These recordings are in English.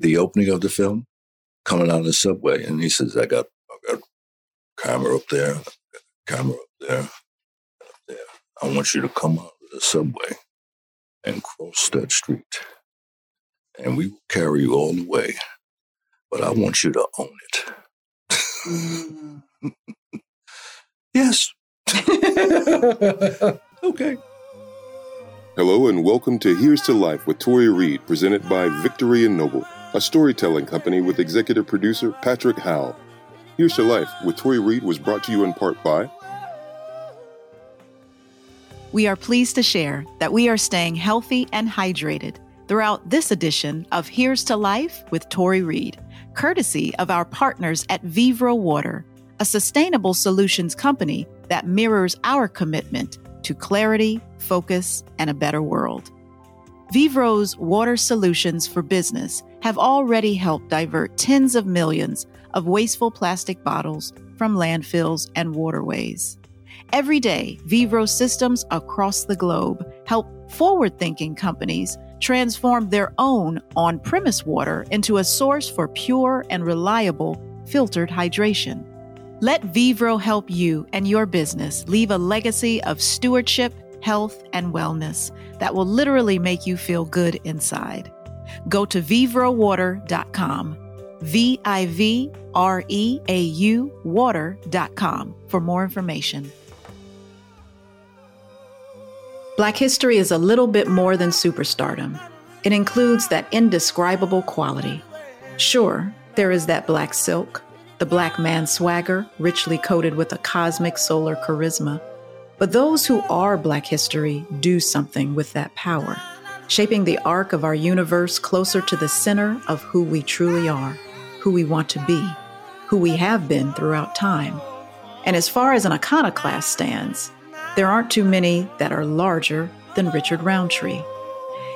the opening of the film, coming out of the subway, and he says, "I got, I got camera up there, camera up there, up there. I want you to come out of the subway and cross that street, and we will carry you all the way. But I want you to own it." Mm. yes. okay. Hello and welcome to Here's to Life with Tori Reid, presented by Victory and Noble, a storytelling company with executive producer Patrick Howell. Here's to Life with Tori Reid was brought to you in part by. We are pleased to share that we are staying healthy and hydrated throughout this edition of Here's to Life with Tori Reid, courtesy of our partners at Vivreau Water, a sustainable solutions company that mirrors our commitment to clarity, focus, and a better world. Vivreau's water solutions for business have already helped divert tens of millions of wasteful plastic bottles from landfills and waterways. Every day, Vivreau systems across the globe help forward thinking companies transform their own on premise water into a source for pure and reliable filtered hydration. Let Vivreau help you and your business leave a legacy of stewardship, health, and wellness that will literally make you feel good inside. Go to vivreauwater.com, V I V R E A U water.com for more information. Black history is a little bit more than superstardom. It includes that indescribable quality. Sure, there is that black silk the black man swagger, richly coated with a cosmic solar charisma. But those who are Black history do something with that power, shaping the arc of our universe closer to the center of who we truly are, who we want to be, who we have been throughout time. And as far as an iconoclast stands, there aren't too many that are larger than Richard Roundtree.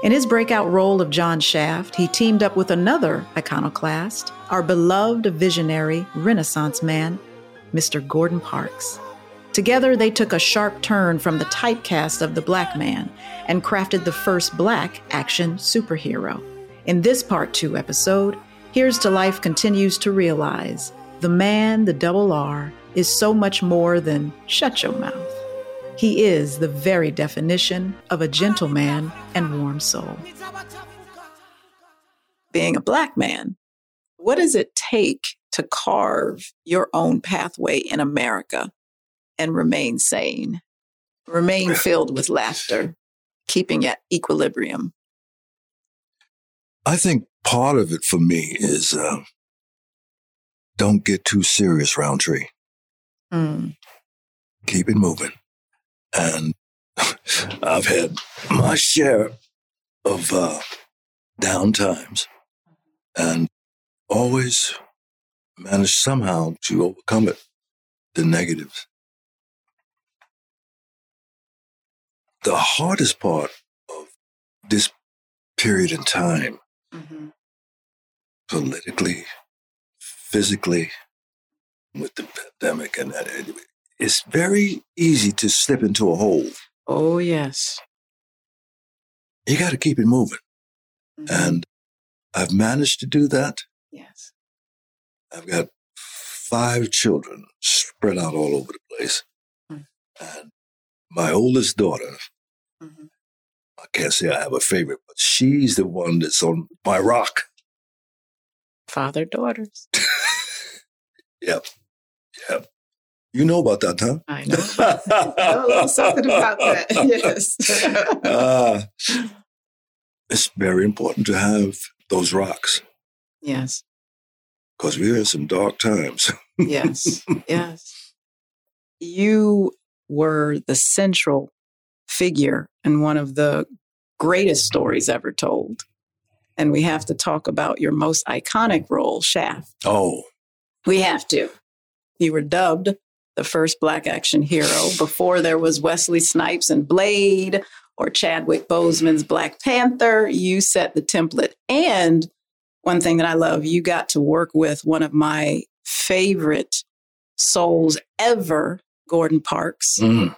In his breakout role of John Shaft, he teamed up with another iconoclast, our beloved visionary Renaissance man, Mr. Gordon Parks. Together, they took a sharp turn from the typecast of the black man and crafted the first black action superhero. In this part two episode, Here's to Life continues to realize the man, the double R, is so much more than shut your mouth. He is the very definition of a gentleman and warm soul. Being a black man, what does it take to carve your own pathway in America and remain sane, remain filled with laughter, keeping at equilibrium? I think part of it for me is uh, don't get too serious, Roundtree. Mm. Keep it moving. And I've had my share of uh, down times and always managed somehow to overcome it, the negatives. The hardest part of this period in time, mm-hmm. politically, physically, with the pandemic and that, it's very easy to slip into a hole. Oh, yes. You got to keep it moving. Mm-hmm. And I've managed to do that. Yes. I've got five children spread out all over the place. Mm-hmm. And my oldest daughter, mm-hmm. I can't say I have a favorite, but she's the one that's on my rock. Father daughters. yep. Yep. You know about that, huh? I know. know something about that. Yes. uh, it's very important to have those rocks. Yes. Because we're in some dark times. yes. Yes. You were the central figure and one of the greatest stories ever told. And we have to talk about your most iconic role, Shaft. Oh. We have to. You were dubbed the first black action hero before there was Wesley Snipes and Blade or Chadwick Boseman's Black Panther. You set the template. And one thing that I love, you got to work with one of my favorite souls ever, Gordon Parks. Mm.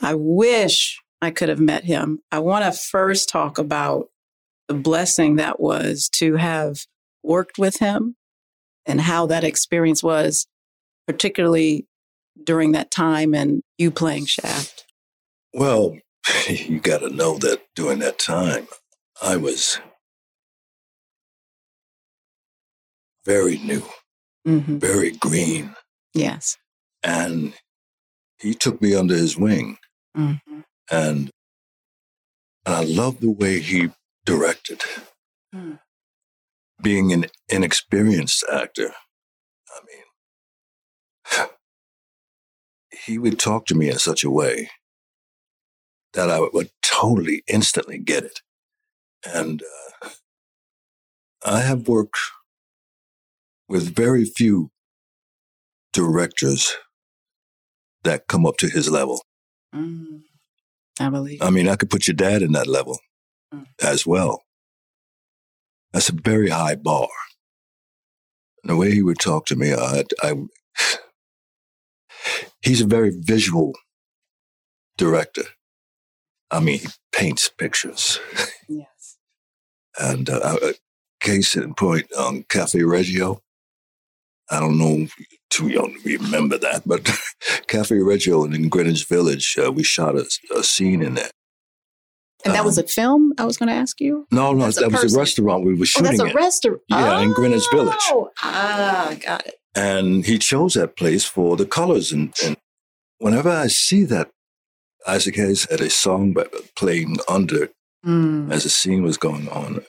I wish I could have met him. I want to first talk about the blessing that was to have worked with him and how that experience was, particularly during that time and you playing Shaft? Well, you got to know that during that time, I was very new, mm-hmm. very green. Yes. And he took me under his wing. Mm-hmm. And, and I love the way he directed. Mm. Being an inexperienced actor, I mean, he would talk to me in such a way that I would totally instantly get it. And uh, I have worked with very few directors that come up to his level. Mm, I believe. I mean, I could put your dad in that level mm. as well. That's a very high bar. And the way he would talk to me, I, I, he's a very visual director. I mean, he paints pictures. Yes. and uh, case in point on Cafe Reggio. I don't know, too young to remember that, but Cafe Reggio in Greenwich Village, uh, we shot a, a, scene in there. And that um, was a film I was going to ask you? No, no, that was a restaurant we were shooting Oh, that's a restaurant? Yeah, oh, in Greenwich Village. Ah, got it. And he chose that place for the colors. And, and whenever I see that, Isaac Hayes had a song playing under mm. as the scene was going on.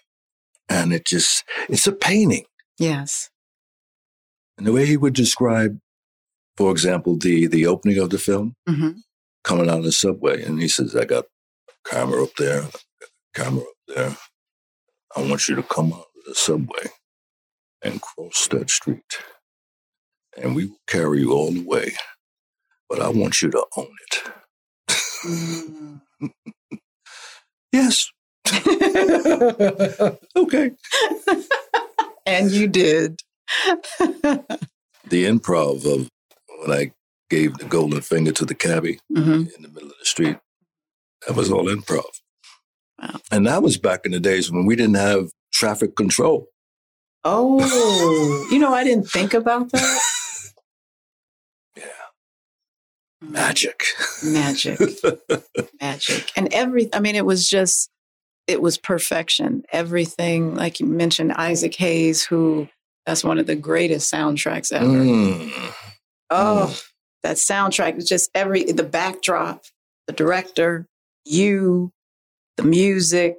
And it just, it's a painting. Yes. And the way he would describe, for example, the, the opening of the film, mm-hmm. coming out of the subway, and he says, I got a camera up there, camera up there. I want you to come out of the subway and cross that street. And we will carry you all the way. But I want you to own it. Mm. yes. okay. and you did. the improv of when I gave the golden finger to the cabbie mm-hmm. in the middle of the street, that was all improv. Wow. And that was back in the days when we didn't have traffic control. Oh, you know, I didn't think about that. yeah. Magic. Magic. Magic. And every, I mean, it was just, it was perfection. Everything, like you mentioned, Isaac Hayes, who that's one of the greatest soundtracks ever. Mm. Oh, mm. that soundtrack is just every the backdrop, the director, you, the music,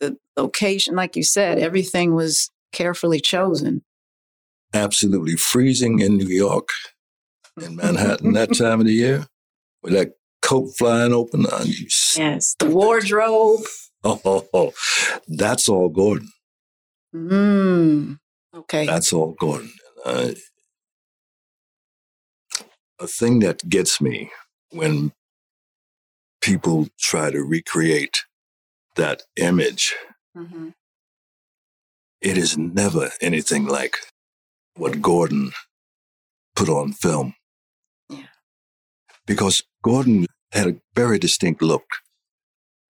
the location, like you said, everything was carefully chosen. Absolutely freezing in New York, in Manhattan that time of the year, with that coat flying open on you. Yes, the wardrobe. Oh, oh, oh. that's all Gordon. Mm. Okay. That's all Gordon. Uh, a thing that gets me when people try to recreate that image, mm-hmm. it is never anything like what Gordon put on film. Yeah. Because Gordon had a very distinct look,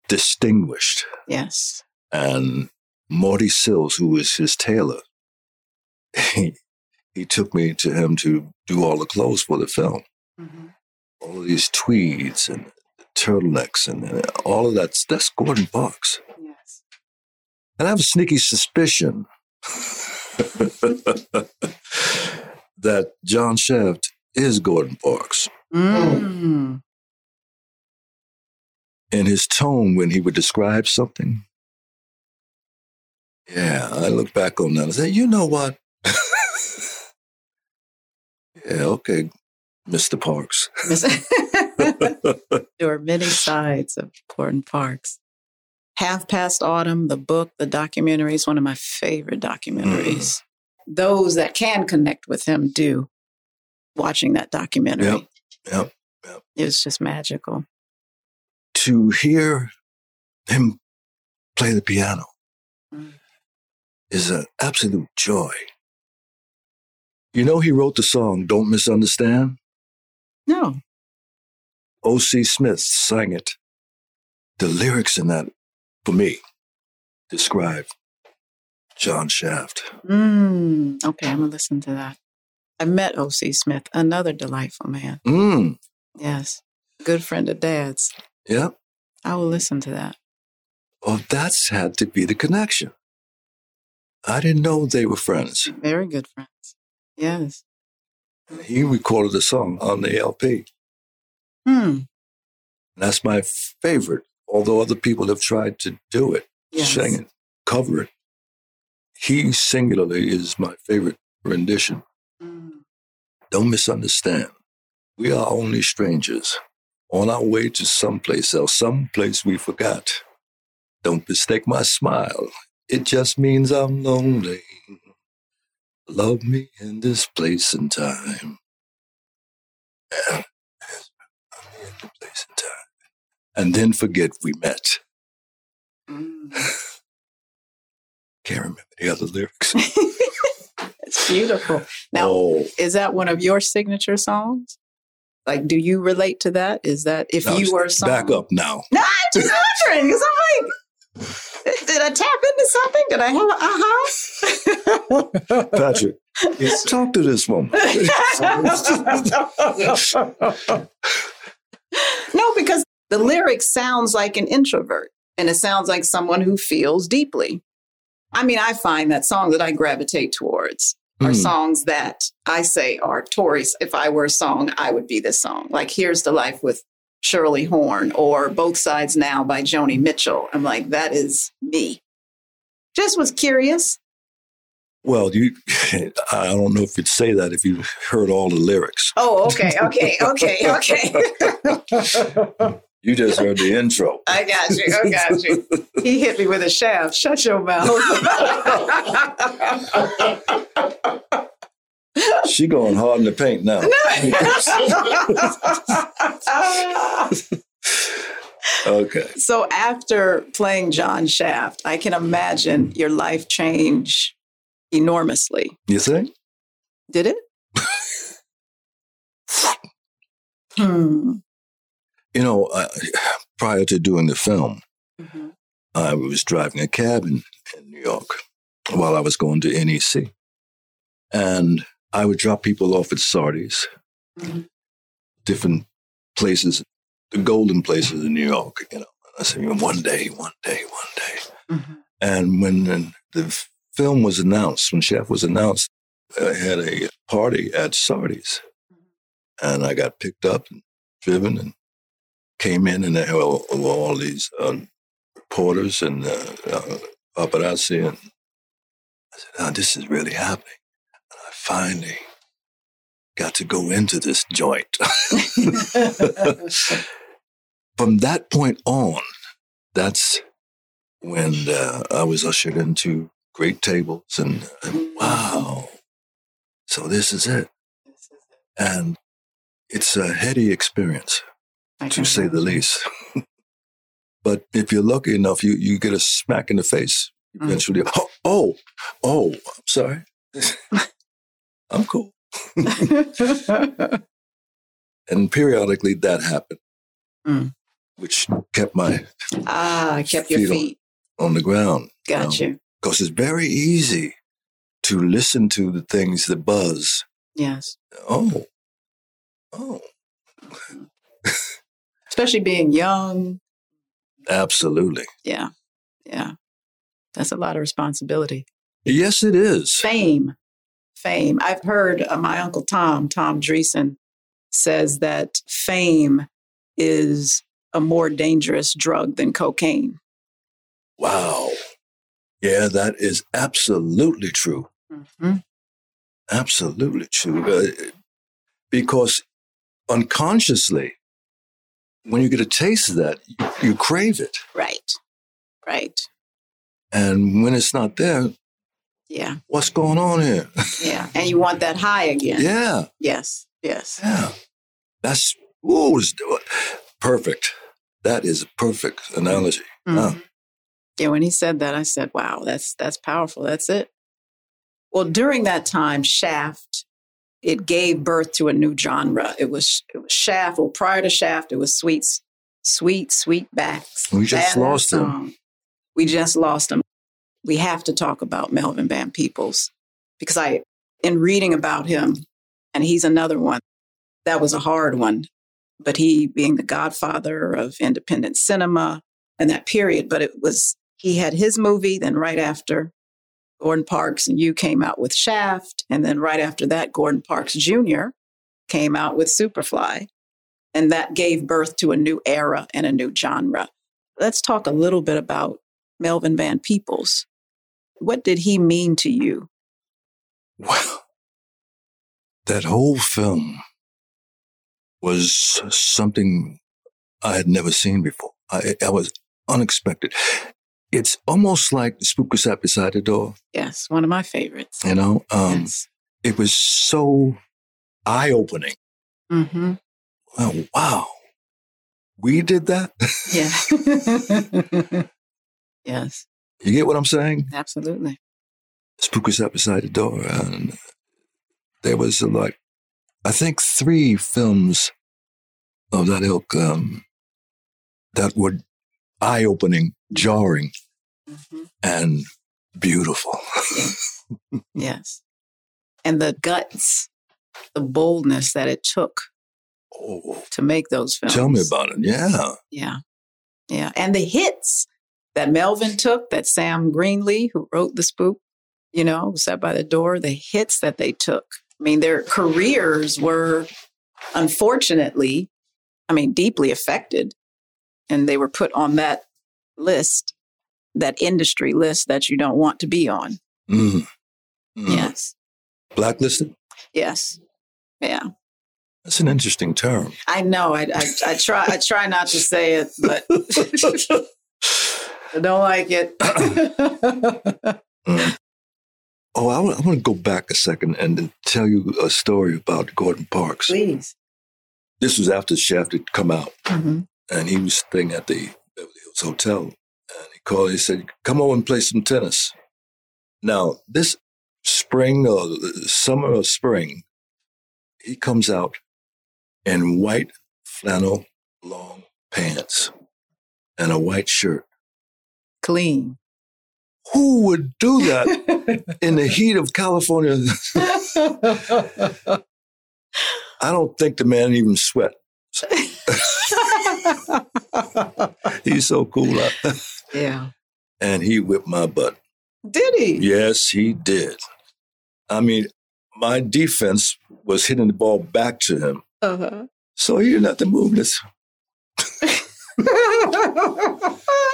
distinguished. Yes. And Marty Sills, who was his tailor, he, he took me to him to do all the clothes for the film. Mm-hmm. All of these tweeds and turtlenecks and, and all of that. That's Gordon Parks. Yes. And I have a sneaky suspicion that John Shaft is Gordon Parks. Mm. In his tone when he would describe something. Yeah, I look back on that and say, you know what? Yeah, okay, Mr. Parks. there are many sides of Gordon Parks. Half Past Autumn, the book, the documentary is one of my favorite documentaries. Mm. Those that can connect with him do watching that documentary. Yep, yep, yep. It was just magical. To hear him play the piano mm. is an absolute joy. You know, he wrote the song Don't Misunderstand? No. O.C. Smith sang it. The lyrics in that, for me, describe John Shaft. Mm, okay, I'm going to listen to that. I met O.C. Smith, another delightful man. Mm. Yes. Good friend of dad's. Yep. I will listen to that. Well, that's had to be the connection. I didn't know they were friends. Very good friends. Yes. He recorded the song on the LP. Hmm. That's my favorite, although other people have tried to do it, yes. sing it, cover it. He singularly is my favorite rendition. Mm. Don't misunderstand. We are only strangers on our way to someplace else, someplace we forgot. Don't mistake my smile. It just means I'm lonely. Love me in this place and time. And, place and time. And then forget we met. Mm. Can't remember the other lyrics. it's beautiful. Now, oh. is that one of your signature songs? Like, do you relate to that? Is that if no, you were song? back up now? No, I'm just wondering because I'm like, did I tap into something? Did I have a uh huh? Patrick, talk to this woman. no, because the lyric sounds like an introvert, and it sounds like someone who feels deeply. I mean, I find that songs that I gravitate towards are mm. songs that I say are Tori's. If I were a song, I would be this song. Like Here's to Life with Shirley Horn or Both Sides Now by Joni Mitchell. I'm like, that is me. Just was curious. Well, you, I don't know if you'd say that if you heard all the lyrics. Oh, okay, okay, okay, okay. You just heard the intro. I got you. I got you. He hit me with a shaft. Shut your mouth. she going hard in the paint now. okay. So after playing John Shaft, I can imagine your life change enormously. You think? Did it? hmm you know, uh, prior to doing the film, mm-hmm. I was driving a cab in, in New York while I was going to NEC. And I would drop people off at Sardi's, mm-hmm. different places, the golden places in New York, you know. I said, one day, one day, one day. Mm-hmm. And when the film was announced, when Shaft was announced, I had a party at Sardi's. Mm-hmm. And I got picked up and driven and came in and there were all, all these um, reporters and uh, uh, paparazzi. And I said, oh, this is really happening. Finally got to go into this joint. From that point on, that's when uh, I was ushered into great tables and, and wow. So this is it. And it's a heady experience to say the least. but if you're lucky enough, you, you get a smack in the face mm. eventually. Mm. Oh, oh, oh, I'm sorry. I'm cool. and periodically that happened, mm. which kept my ah kept feet your feet on, on the ground. Got you. Because it's very easy to listen to the things that buzz. Yes. Oh, oh. especially being young. Absolutely. Yeah. Yeah. That's a lot of responsibility. Yes, it is. Fame. Fame. I've heard uh, my uncle Tom, Tom Dreesen, says that fame is a more dangerous drug than cocaine. Wow. Yeah, that is absolutely true. Mm-hmm. Absolutely true. Uh, because unconsciously, when you get a taste of that, you crave it. Right. Right. And when it's not there, yeah. What's going on here? yeah. And you want that high again. Yeah. Yes. Yes. Yeah. That's ooh, perfect. That is a perfect analogy. Mm-hmm. Yeah, when he said that, I said, wow, that's that's powerful. That's it. Well, during that time, Shaft it gave birth to a new genre. It was, it was Shaft. Well, prior to Shaft, it was Sweet, Sweet, Sweet Backs. We just lost him. We just lost him. We have to talk about Melvin Van Peebles because I, in reading about him, and he's another one, that was a hard one. But he being the godfather of independent cinema and that period, but it was, he had his movie, then right after Gordon Parks and you came out with Shaft. And then right after that, Gordon Parks Jr. came out with Superfly. And that gave birth to a new era and a new genre. Let's talk a little bit about Melvin Van Peebles. What did he mean to you? Well, that whole film was something I had never seen before. I, I was unexpected. It's almost like the spook was sat beside the door. Yes, one of my favorites. You know, um, yes. it was so eye opening. Mm-hmm. Well, wow, we did that. Yeah. yes. You get what I'm saying? Absolutely. Spook was sat beside the door, and there was like, I think, three films of that ilk um, that were eye opening, jarring, mm-hmm. and beautiful. yes. yes. And the guts, the boldness that it took oh, to make those films. Tell me about it. Yeah. Yeah. Yeah. And the hits that Melvin took, that Sam Greenlee, who wrote The Spook, you know, sat by the door, the hits that they took. I mean, their careers were unfortunately, I mean, deeply affected and they were put on that list, that industry list that you don't want to be on. Mm. Mm. Yes. Blacklisted? Yes. Yeah. That's an interesting term. I know. I, I, I try. I try not to say it, but I don't like it. Oh, I want, I want to go back a second and tell you a story about Gordon Parks. Please. This was after Shaft had come out. Mm-hmm and he was staying at the Beverly Hills Hotel. And he called, he said, Come over and play some tennis. Now, this spring or summer or spring, he comes out in white flannel long pants and a white shirt. Clean. Who would do that in the heat of California? I don't think the man even sweat. He's so cool. yeah. And he whipped my butt. Did he? Yes, he did. I mean, my defense was hitting the ball back to him. Uh-huh. So he didn't have to move this.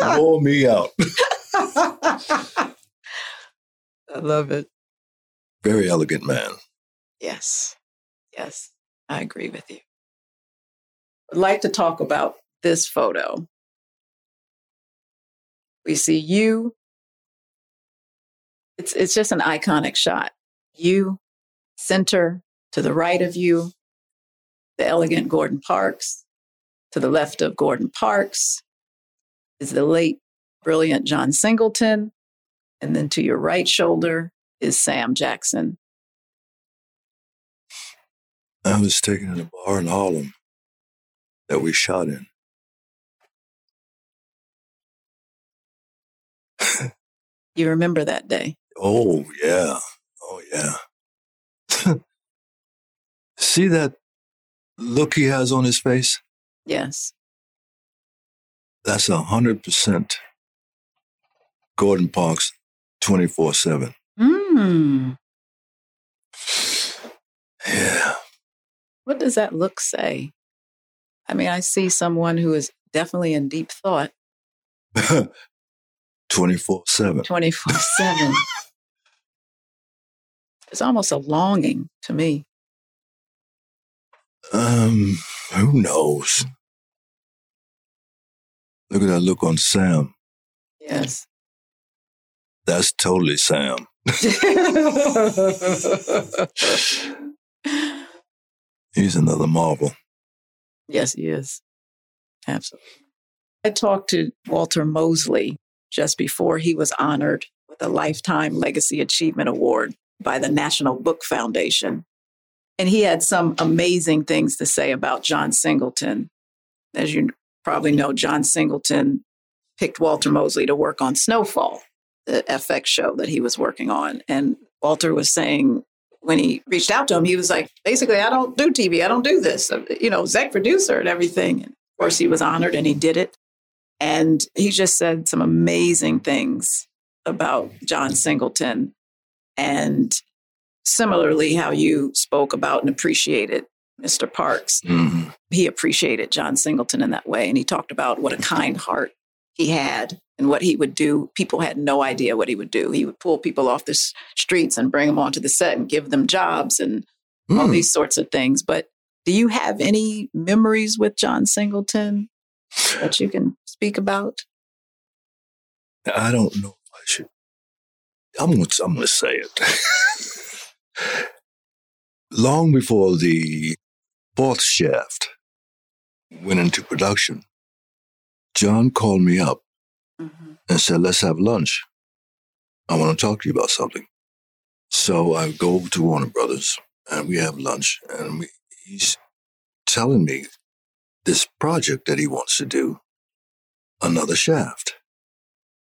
Roll me out. I love it. Very elegant man. Yes. Yes. I agree with you. I'd like to talk about this photo. We see you. It's, it's just an iconic shot. You, center, to the right of you, the elegant Gordon Parks. To the left of Gordon Parks is the late, brilliant John Singleton. And then to your right shoulder is Sam Jackson. I was taken in a bar in Harlem that we shot in. you remember that day? Oh, yeah. Oh, yeah. See that look he has on his face? Yes. That's a hundred percent Gordon Parks 24 7. Mm. Yeah. What does that look say? I mean, I see someone who is definitely in deep thought. 24 7. 24 7. It's almost a longing to me. Um, who knows? Look at that look on Sam. Yes. That's totally Sam. He's another marvel. Yes, he is. Absolutely. I talked to Walter Mosley just before he was honored with a Lifetime Legacy Achievement Award by the National Book Foundation. And he had some amazing things to say about John Singleton. As you probably know, John Singleton picked Walter Mosley to work on Snowfall. the FX show that he was working on. And Walter was saying when he reached out to him, he was like, basically, I don't do TV. I don't do this. Uh, you know, exec producer and everything. And of course, he was honored and he did it. And he just said some amazing things about John Singleton. And similarly, how you spoke about and appreciated Mr. Parks. Mm-hmm. He appreciated John Singleton in that way. And he talked about what a kind heart he had and what he would do. People had no idea what he would do. He would pull people off the streets and bring them onto the set and give them jobs and mm. all these sorts of things. But do you have any memories with John Singleton that you can speak about? I don't know if I should. I'm going to, I'm going to say it. Long before the fourth shaft went into production, John called me up mm-hmm. and said, Let's have lunch. I want to talk to you about something. So I go over to Warner Brothers and we have lunch, and we, he's telling me this project that he wants to do, another shaft.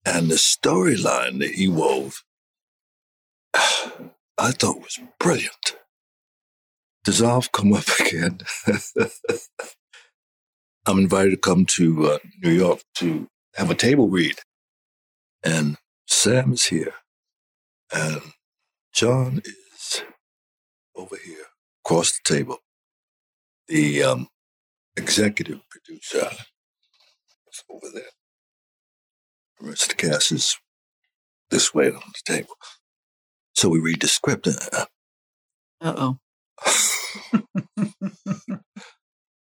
And the storyline that he wove, I thought was brilliant. Dissolve come up again. I'm invited to come to uh, New York to have a table read. And Sam is here. And John is over here across the table. The um, executive producer is over there. The rest of the cast is this way on the table. So we read the script. Uh oh.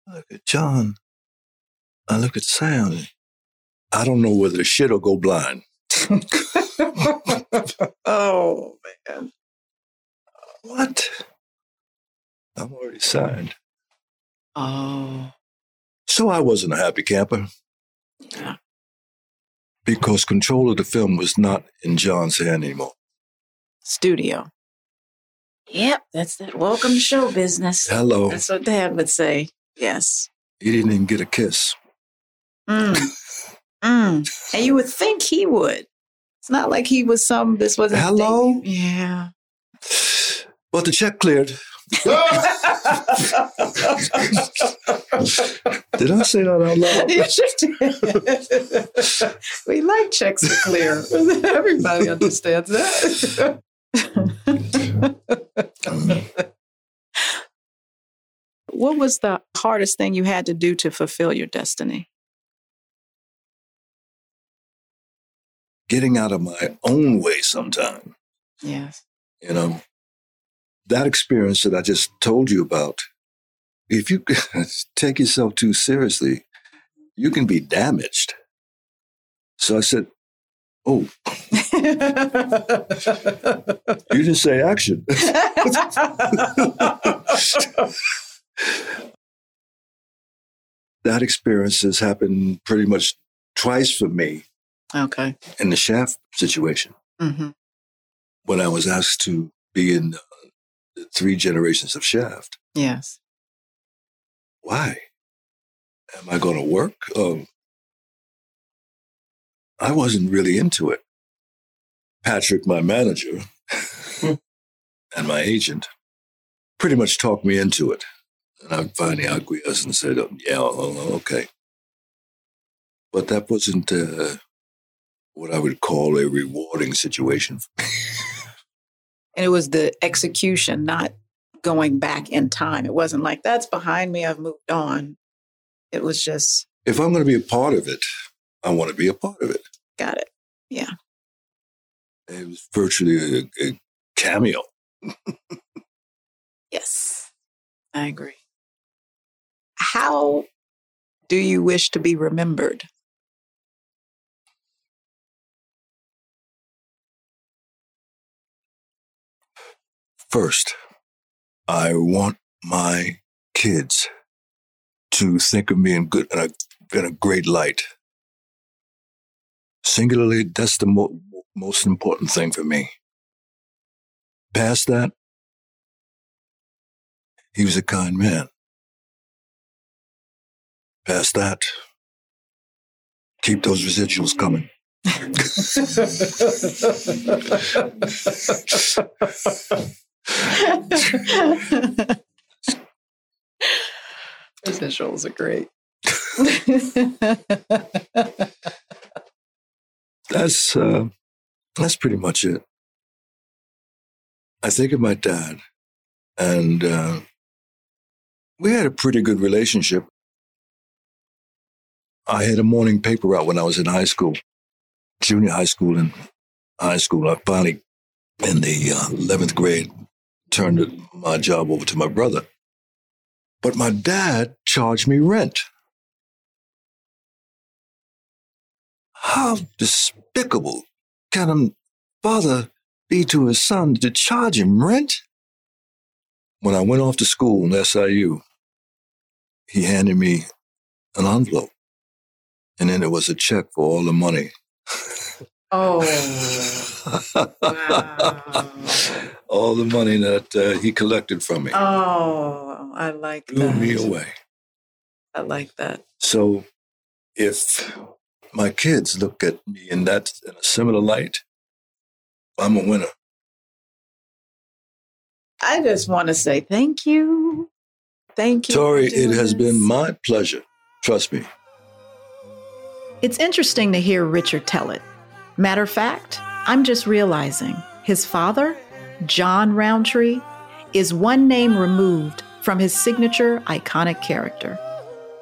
Look at John. I look at Sam. I don't know whether shit will go blind. oh man. What? I'm already signed. Oh. So I wasn't a happy camper. Yeah. Because control of the film was not in John's hand anymore. Studio. Yep, that's that welcome show business. Hello. That's what Dad would say. Yes. He didn't even get a kiss. Mm. mm. And you would think he would. It's not like he was some, this wasn't. Hello? Yeah. But the check cleared. did I say that out loud? we like checks to clear. Everybody understands that. what was the hardest thing you had to do to fulfill your destiny? getting out of my own way sometime. Yes. You know, that experience that I just told you about, if you take yourself too seriously, you can be damaged. So I said, Oh, you didn't say action. that experience has happened pretty much twice for me Okay. In the Shaft situation, mm-hmm. when I was asked to be in uh, three generations of Shaft. Yes. Why? Am I going to work? Um, I wasn't really into it. Patrick, my manager, and my agent pretty much talked me into it. And I finally acquiesced and said, oh, yeah, oh, okay. But that wasn't uh, what I would call a rewarding situation. and it was the execution, not going back in time. It wasn't like that's behind me, I've moved on. It was just if I'm going to be a part of it, I want to be a part of it. Got it. Yeah. It was virtually a, a cameo. yes, I agree. How do you wish to be remembered? First, I want my kids to think of me in good in a, in a great light. Singularly, that's the mo- most important thing for me. Past that, he was a kind man. Past that, keep those residuals coming. Those visuals are great. that's uh, that's pretty much it. I think of my dad, and uh, we had a pretty good relationship. I had a morning paper out when I was in high school, junior high school and high school. I finally, in the uh, 11th grade, turned my job over to my brother. But my dad charged me rent. How despicable can a father be to his son to charge him rent? When I went off to school in SIU, he handed me an envelope, and then there was a check for all the money. Oh, wow. all the money that uh, he collected from me. Oh, I like blew that. me away. I like that. So, if my kids look at me in that in a similar light, I'm a winner. I just want to say thank you. Thank you. Tori, it has been my pleasure. Trust me. It's interesting to hear Richard tell it. Matter of fact, I'm just realizing his father, John Roundtree, is one name removed from his signature iconic character.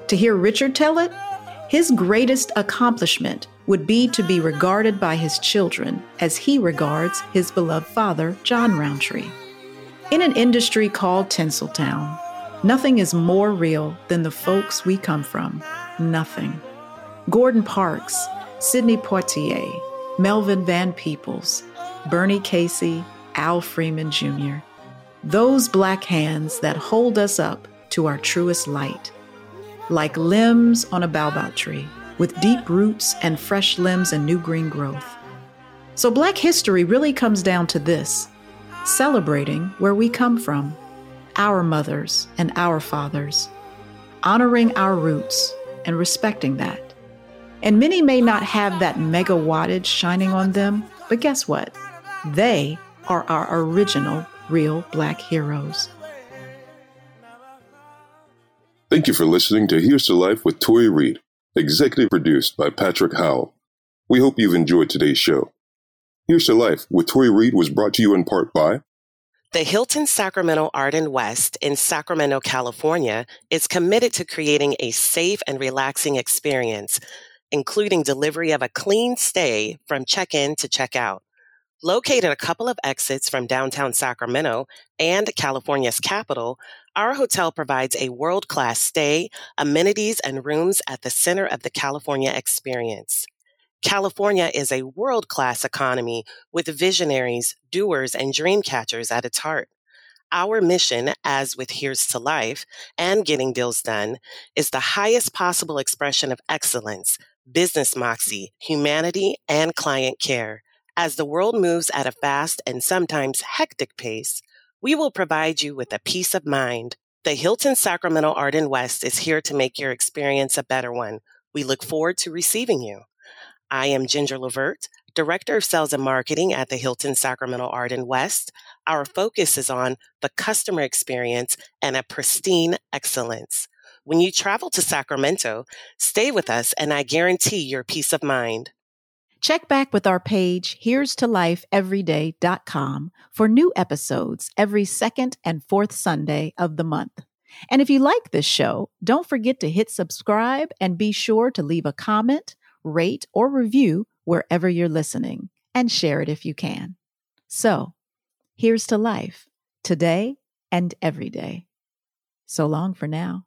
To hear Richard tell it, his greatest accomplishment would be to be regarded by his children as he regards his beloved father, John Roundtree. In an industry called Tinseltown, nothing is more real than the folks we come from. Nothing. Gordon Parks, Sidney Poitier, Melvin Van Peebles, Bernie Casey, Al Freeman Jr. Those black hands that hold us up to our truest light. Like limbs on a baobab tree, with deep roots and fresh limbs and new green growth. So, Black history really comes down to this celebrating where we come from, our mothers and our fathers, honoring our roots and respecting that. And many may not have that mega wattage shining on them, but guess what? They are our original real Black heroes. Thank you for listening to Here's to Life with Tori Reid, executive produced by Patrick Howell. We hope you've enjoyed today's show. Here's to Life with Tori Reid was brought to you in part by the Hilton Sacramento Arden West in Sacramento, California is committed to creating a safe and relaxing experience, including delivery of a clean stay from check-in to check-out. Located a couple of exits from downtown Sacramento and California's capital, our hotel provides a world class stay, amenities, and rooms at the center of the California experience. California is a world class economy with visionaries, doers, and dream catchers at its heart. Our mission, as with Here's to Life and Getting Deals Done, is the highest possible expression of excellence, business moxie, humanity, and client care. As the world moves at a fast and sometimes hectic pace, we will provide you with a peace of mind. The Hilton Sacramento Art Arden West is here to make your experience a better one. We look forward to receiving you. I am Ginger Levert, Director of Sales and Marketing at the Hilton Sacramento Art Arden West. Our focus is on the customer experience and a pristine excellence. When you travel to Sacramento, stay with us and I guarantee your peace of mind. Check back with our page, here's to lifeeveryday.com for new episodes every second and fourth Sunday of the month. And if you like this show, don't forget to hit subscribe and be sure to leave a comment rate, or review wherever you're listening, and share it if you can. So, here's to life, today and every day. So long for now.